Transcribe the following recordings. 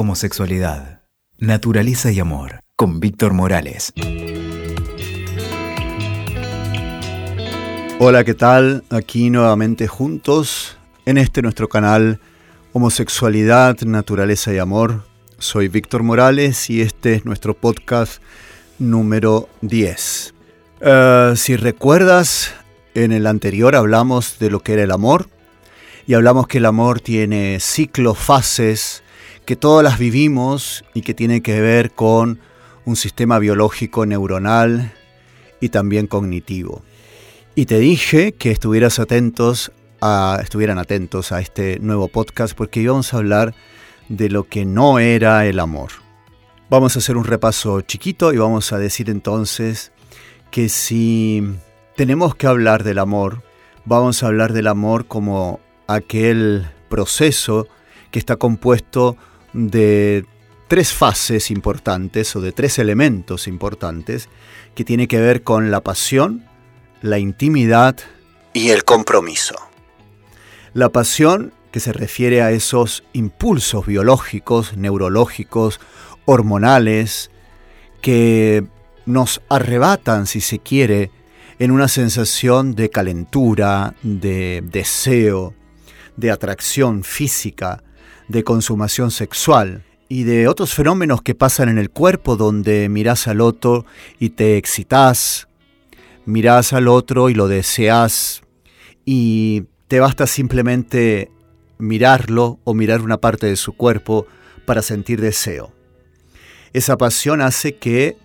Homosexualidad, naturaleza y amor, con Víctor Morales. Hola, ¿qué tal? Aquí nuevamente juntos en este nuestro canal Homosexualidad, Naturaleza y Amor. Soy Víctor Morales y este es nuestro podcast número 10. Eh, si recuerdas, en el anterior hablamos de lo que era el amor y hablamos que el amor tiene ciclos, fases, que todas las vivimos y que tiene que ver con un sistema biológico neuronal y también cognitivo. Y te dije que estuvieras atentos a, estuvieran atentos a este nuevo podcast porque íbamos a hablar de lo que no era el amor. Vamos a hacer un repaso chiquito y vamos a decir entonces que si tenemos que hablar del amor, vamos a hablar del amor como aquel proceso que está compuesto de tres fases importantes o de tres elementos importantes que tiene que ver con la pasión, la intimidad y el compromiso. La pasión que se refiere a esos impulsos biológicos, neurológicos, hormonales, que nos arrebatan, si se quiere, en una sensación de calentura, de deseo, de atracción física, de consumación sexual y de otros fenómenos que pasan en el cuerpo donde miras al otro y te excitas, miras al otro y lo deseas y te basta simplemente mirarlo o mirar una parte de su cuerpo para sentir deseo. Esa pasión hace que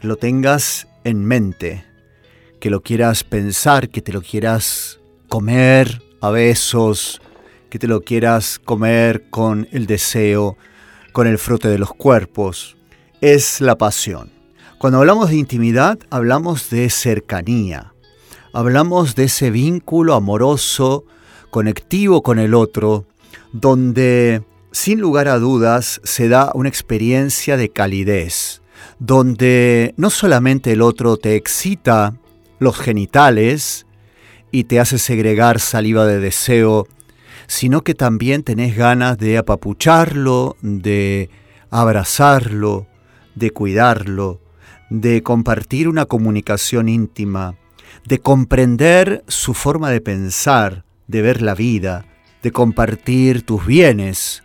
lo tengas en mente, que lo quieras pensar, que te lo quieras comer a besos, que te lo quieras comer con el deseo, con el frote de los cuerpos. Es la pasión. Cuando hablamos de intimidad, hablamos de cercanía. Hablamos de ese vínculo amoroso, conectivo con el otro, donde sin lugar a dudas se da una experiencia de calidez, donde no solamente el otro te excita los genitales y te hace segregar saliva de deseo sino que también tenés ganas de apapucharlo, de abrazarlo, de cuidarlo, de compartir una comunicación íntima, de comprender su forma de pensar, de ver la vida, de compartir tus bienes,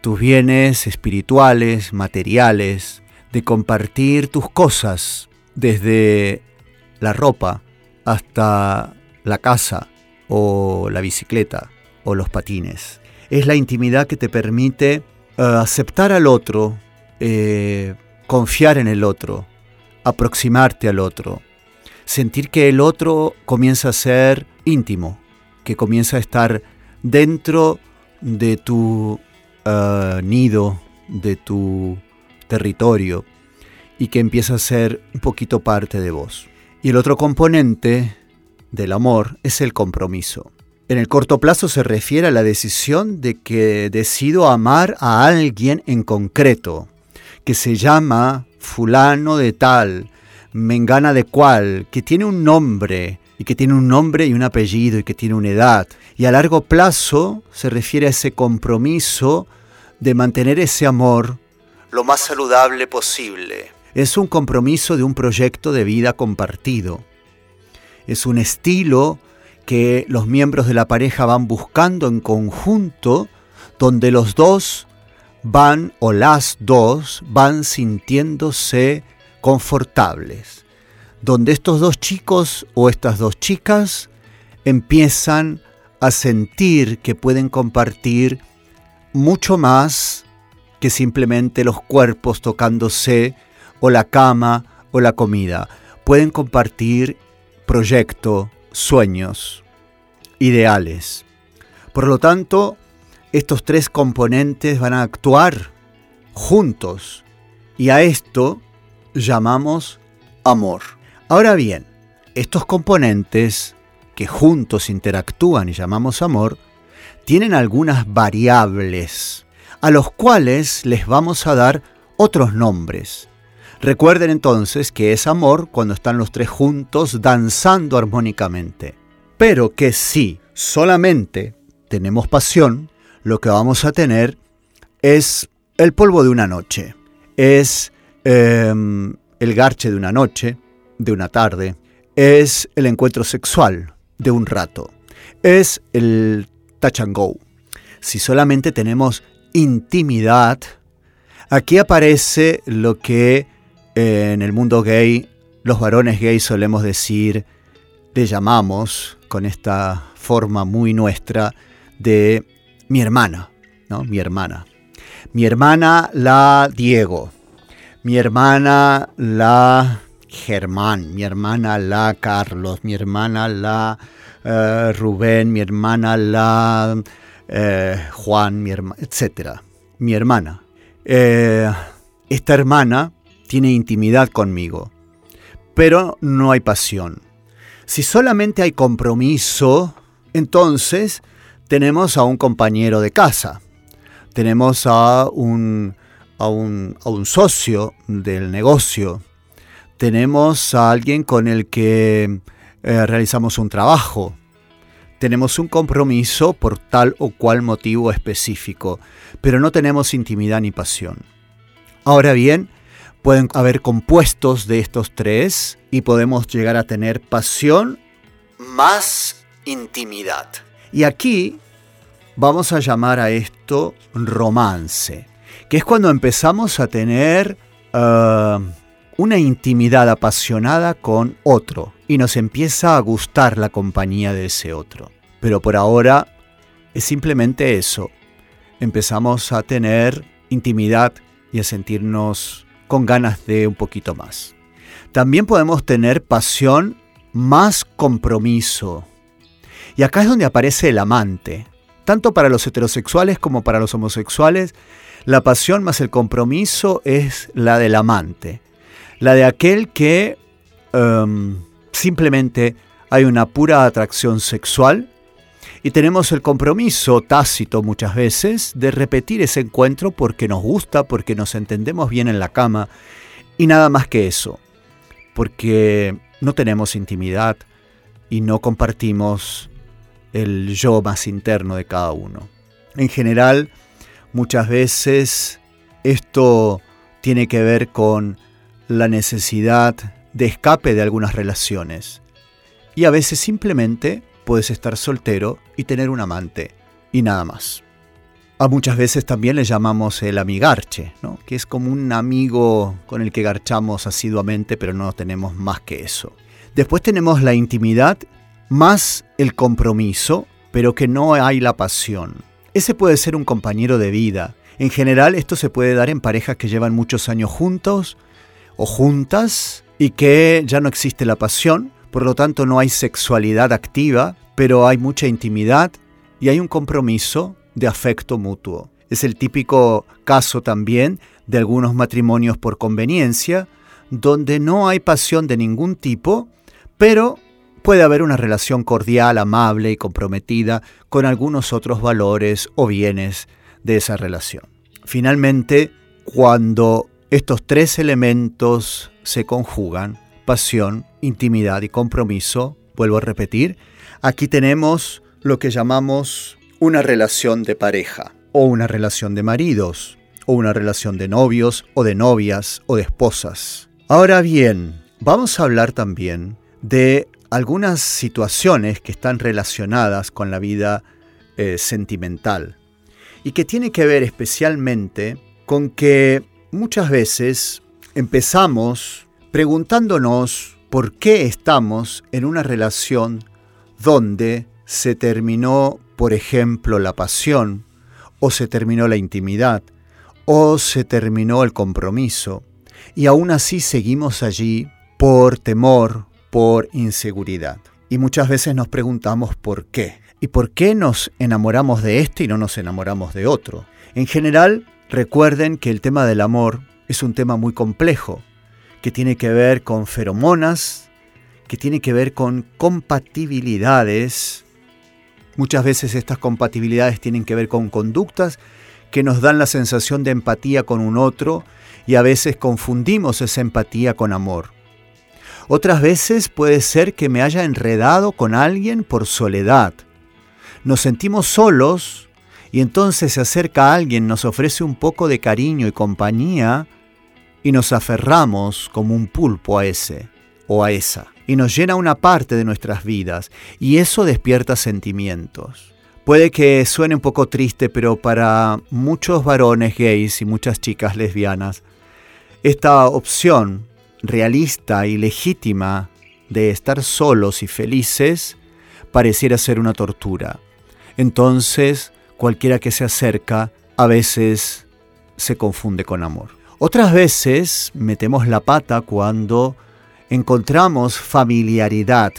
tus bienes espirituales, materiales, de compartir tus cosas, desde la ropa hasta la casa o la bicicleta o los patines. Es la intimidad que te permite eh, aceptar al otro, eh, confiar en el otro, aproximarte al otro, sentir que el otro comienza a ser íntimo, que comienza a estar dentro de tu eh, nido, de tu territorio, y que empieza a ser un poquito parte de vos. Y el otro componente del amor es el compromiso. En el corto plazo se refiere a la decisión de que decido amar a alguien en concreto, que se llama fulano de tal, mengana de cual, que tiene un nombre, y que tiene un nombre y un apellido, y que tiene una edad. Y a largo plazo se refiere a ese compromiso de mantener ese amor lo más saludable posible. Es un compromiso de un proyecto de vida compartido. Es un estilo que los miembros de la pareja van buscando en conjunto, donde los dos van o las dos van sintiéndose confortables, donde estos dos chicos o estas dos chicas empiezan a sentir que pueden compartir mucho más que simplemente los cuerpos tocándose o la cama o la comida. Pueden compartir proyecto, sueños, ideales. Por lo tanto, estos tres componentes van a actuar juntos y a esto llamamos amor. Ahora bien, estos componentes que juntos interactúan y llamamos amor, tienen algunas variables a los cuales les vamos a dar otros nombres. Recuerden entonces que es amor cuando están los tres juntos danzando armónicamente. Pero que si solamente tenemos pasión, lo que vamos a tener es el polvo de una noche, es em, el garche de una noche, de una tarde, es el encuentro sexual de un rato, es el touch and go. Si solamente tenemos intimidad, aquí aparece lo que en el mundo gay los varones gays solemos decir, le llamamos con esta forma muy nuestra de mi hermana, ¿no? Mi hermana. Mi hermana la Diego, mi hermana la Germán, mi hermana la Carlos, mi hermana la eh, Rubén, mi hermana la eh, Juan, mi etc. Mi hermana. Eh, esta hermana tiene intimidad conmigo, pero no hay pasión. Si solamente hay compromiso, entonces tenemos a un compañero de casa, tenemos a un, a un, a un socio del negocio, tenemos a alguien con el que eh, realizamos un trabajo, tenemos un compromiso por tal o cual motivo específico, pero no tenemos intimidad ni pasión. Ahora bien, pueden haber compuestos de estos tres y podemos llegar a tener pasión más intimidad. Y aquí vamos a llamar a esto romance, que es cuando empezamos a tener eh, una intimidad apasionada con otro y nos empieza a gustar la compañía de ese otro. Pero por ahora es simplemente eso. Empezamos a tener intimidad y a sentirnos con ganas de un poquito más. También podemos tener pasión más compromiso. Y acá es donde aparece el amante. Tanto para los heterosexuales como para los homosexuales, la pasión más el compromiso es la del amante la de aquel que em, simplemente hay una pura atracción sexual y tenemos el compromiso tácito muchas veces de repetir ese encuentro porque nos gusta, porque nos entendemos bien en la cama y nada más que eso, porque no tenemos intimidad y no compartimos el yo más interno de cada uno. En general, muchas veces esto tiene que ver con la necesidad de escape de algunas relaciones. Y a veces simplemente puedes estar soltero y tener un amante y nada más. A muchas veces también le llamamos el amigarche, ¿no? que es como un amigo con el que garchamos asiduamente, pero no tenemos más que eso. Después tenemos la intimidad más el compromiso, pero que no hay la pasión. Ese puede ser un compañero de vida. En general esto se puede dar en parejas que llevan muchos años juntos o juntas y que ya no existe la pasión, por lo tanto no hay sexualidad activa, pero hay mucha intimidad y hay un compromiso de afecto mutuo. Es el típico caso también de algunos matrimonios por conveniencia, donde no hay pasión de ningún tipo, pero puede haber una relación cordial, amable y comprometida con algunos otros valores o bienes de esa relación. Finalmente, cuando estos tres elementos se conjugan, pasión, intimidad y compromiso, vuelvo a repetir, aquí tenemos lo que llamamos una relación de pareja, o una relación de maridos, o una relación de novios, o de novias, o de esposas. Ahora bien, vamos a hablar también de algunas situaciones que están relacionadas con la vida eh, sentimental y que tiene que ver especialmente con que Muchas veces empezamos preguntándonos por qué estamos en una relación donde se terminó, por ejemplo, la pasión, o se terminó la intimidad, o se terminó el compromiso, y aún así seguimos allí por temor, por inseguridad. Y muchas veces nos preguntamos por qué. ¿Y por qué nos enamoramos de este y no nos enamoramos de otro? En general, Recuerden que el tema del amor es un tema muy complejo, que tiene que ver con feromonas, que tiene que ver con compatibilidades. Muchas veces estas compatibilidades tienen que ver con conductas que nos dan la sensación de empatía con un otro y a veces confundimos esa empatía con amor. Otras veces puede ser que me haya enredado con alguien por soledad. Nos sentimos solos Y entonces se acerca alguien, nos ofrece un poco de cariño y compañía y nos aferramos como un pulpo a ese o a esa. Y nos llena una parte de nuestras vidas y eso despierta sentimientos. Puede que suene un poco triste, pero para muchos varones gays y muchas chicas lesbianas, esta opción realista y legítima de estar solos y felices pareciera ser una tortura. Entonces, cualquiera que se acerca a veces se confunde con amor. Otras veces metemos la pata cuando encontramos familiaridad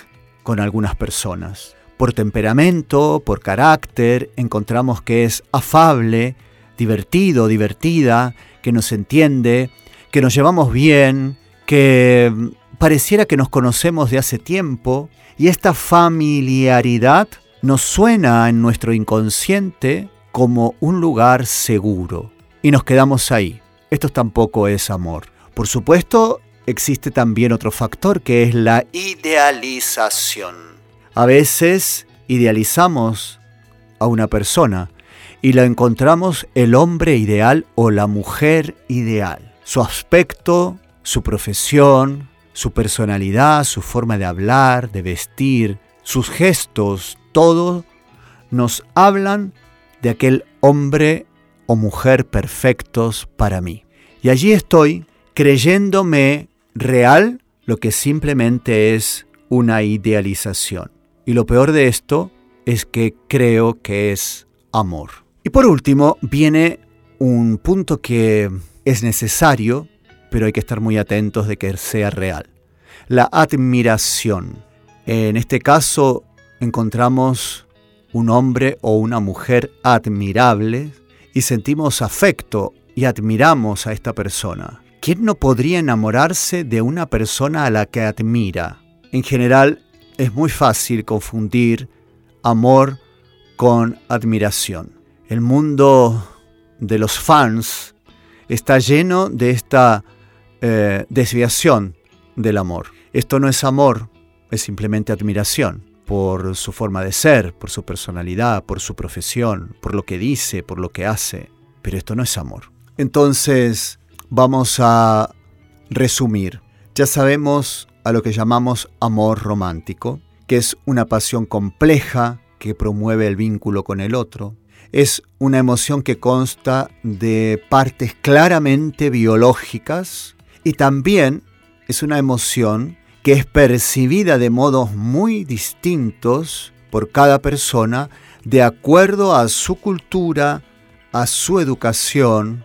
con algunas personas. Por temperamento, por carácter, encontramos que es afable, divertido, divertida, que nos entiende, que nos llevamos bien, que pareciera que nos conocemos de hace tiempo y esta familiaridad nos suena en nuestro inconsciente como un lugar seguro y nos quedamos ahí. Esto tampoco es amor. Por supuesto, existe también otro factor que es la idealización. A veces idealizamos a una persona y la encontramos el hombre ideal o la mujer ideal. Su aspecto, su profesión, su personalidad, su forma de hablar, de vestir, sus gestos, todo nos hablan de aquel hombre o mujer perfectos para mí. Y allí estoy creyéndome real lo que simplemente es una idealización. Y lo peor de esto es que creo que es amor. Y por último viene un punto que es necesario, pero hay que estar muy atentos de que sea real. La admiración. En este caso encontramos un hombre o una mujer admirable y sentimos afecto y admiramos a esta persona. ¿Quién no podría enamorarse de una persona a la que admira? En general, es muy fácil confundir amor con admiración. El mundo de los fans está lleno de esta eh, desviación del amor. Esto no es amor, es simplemente admiración por su forma de ser, por su personalidad, por su profesión, por lo que dice, por lo que hace. Pero esto no es amor. Entonces, vamos a resumir. Ya sabemos a lo que llamamos amor romántico, que es una pasión compleja que promueve el vínculo con el otro. Es una emoción que consta de partes claramente biológicas y también es una emoción que es percibida de modos muy distintos por cada persona de acuerdo a su cultura, a su educación,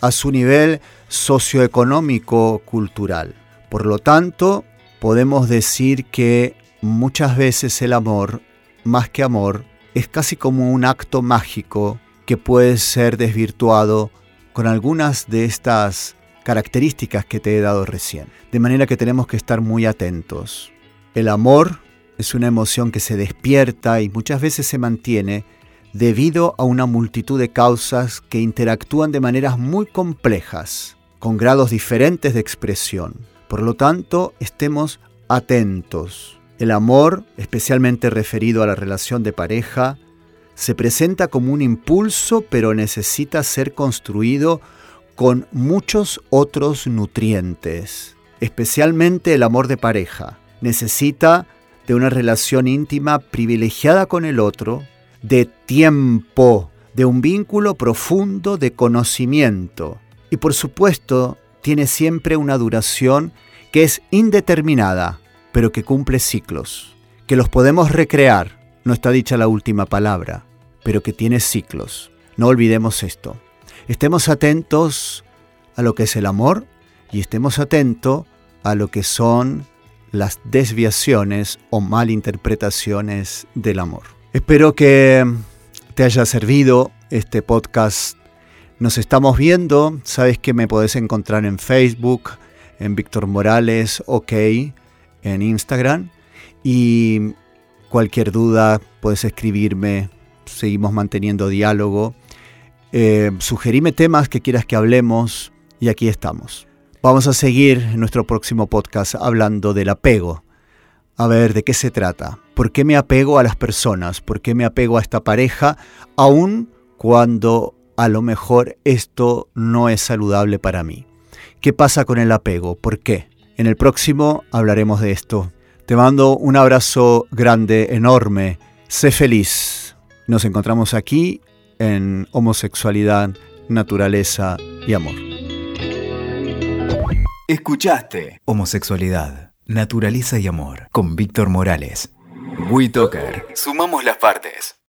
a su nivel socioeconómico cultural. Por lo tanto, podemos decir que muchas veces el amor, más que amor, es casi como un acto mágico que puede ser desvirtuado con algunas de estas características que te he dado recién. De manera que tenemos que estar muy atentos. El amor es una emoción que se despierta y muchas veces se mantiene debido a una multitud de causas que interactúan de maneras muy complejas, con grados diferentes de expresión. Por lo tanto, estemos atentos. El amor, especialmente referido a la relación de pareja, se presenta como un impulso, pero necesita ser construido con muchos otros nutrientes, especialmente el amor de pareja. Necesita de una relación íntima privilegiada con el otro, de tiempo, de un vínculo profundo de conocimiento. Y por supuesto, tiene siempre una duración que es indeterminada, pero que cumple ciclos, que los podemos recrear, no está dicha la última palabra, pero que tiene ciclos. No olvidemos esto. Estemos atentos a lo que es el amor y estemos atentos a lo que son las desviaciones o malinterpretaciones del amor. Espero que te haya servido este podcast. Nos estamos viendo, sabes que me podés encontrar en Facebook, en Víctor Morales OK, en Instagram y cualquier duda puedes escribirme, seguimos manteniendo diálogo eh, sugerime temas que quieras que hablemos y aquí estamos. Vamos a seguir en nuestro próximo podcast hablando del apego. A ver, ¿de qué se trata? ¿Por qué me apego a las personas? ¿Por qué me apego a esta pareja aún cuando a lo mejor esto no es saludable para mí. ¿Qué pasa con el apego? ¿Por qué? En el próximo hablaremos de esto. Te mando un abrazo grande, enorme. Sé feliz. Nos encontramos aquí en homosexualidad, naturaleza y amor. Escuchaste Homosexualidad, Naturaleza y Amor con Víctor Morales. WeToker. Sumamos las partes.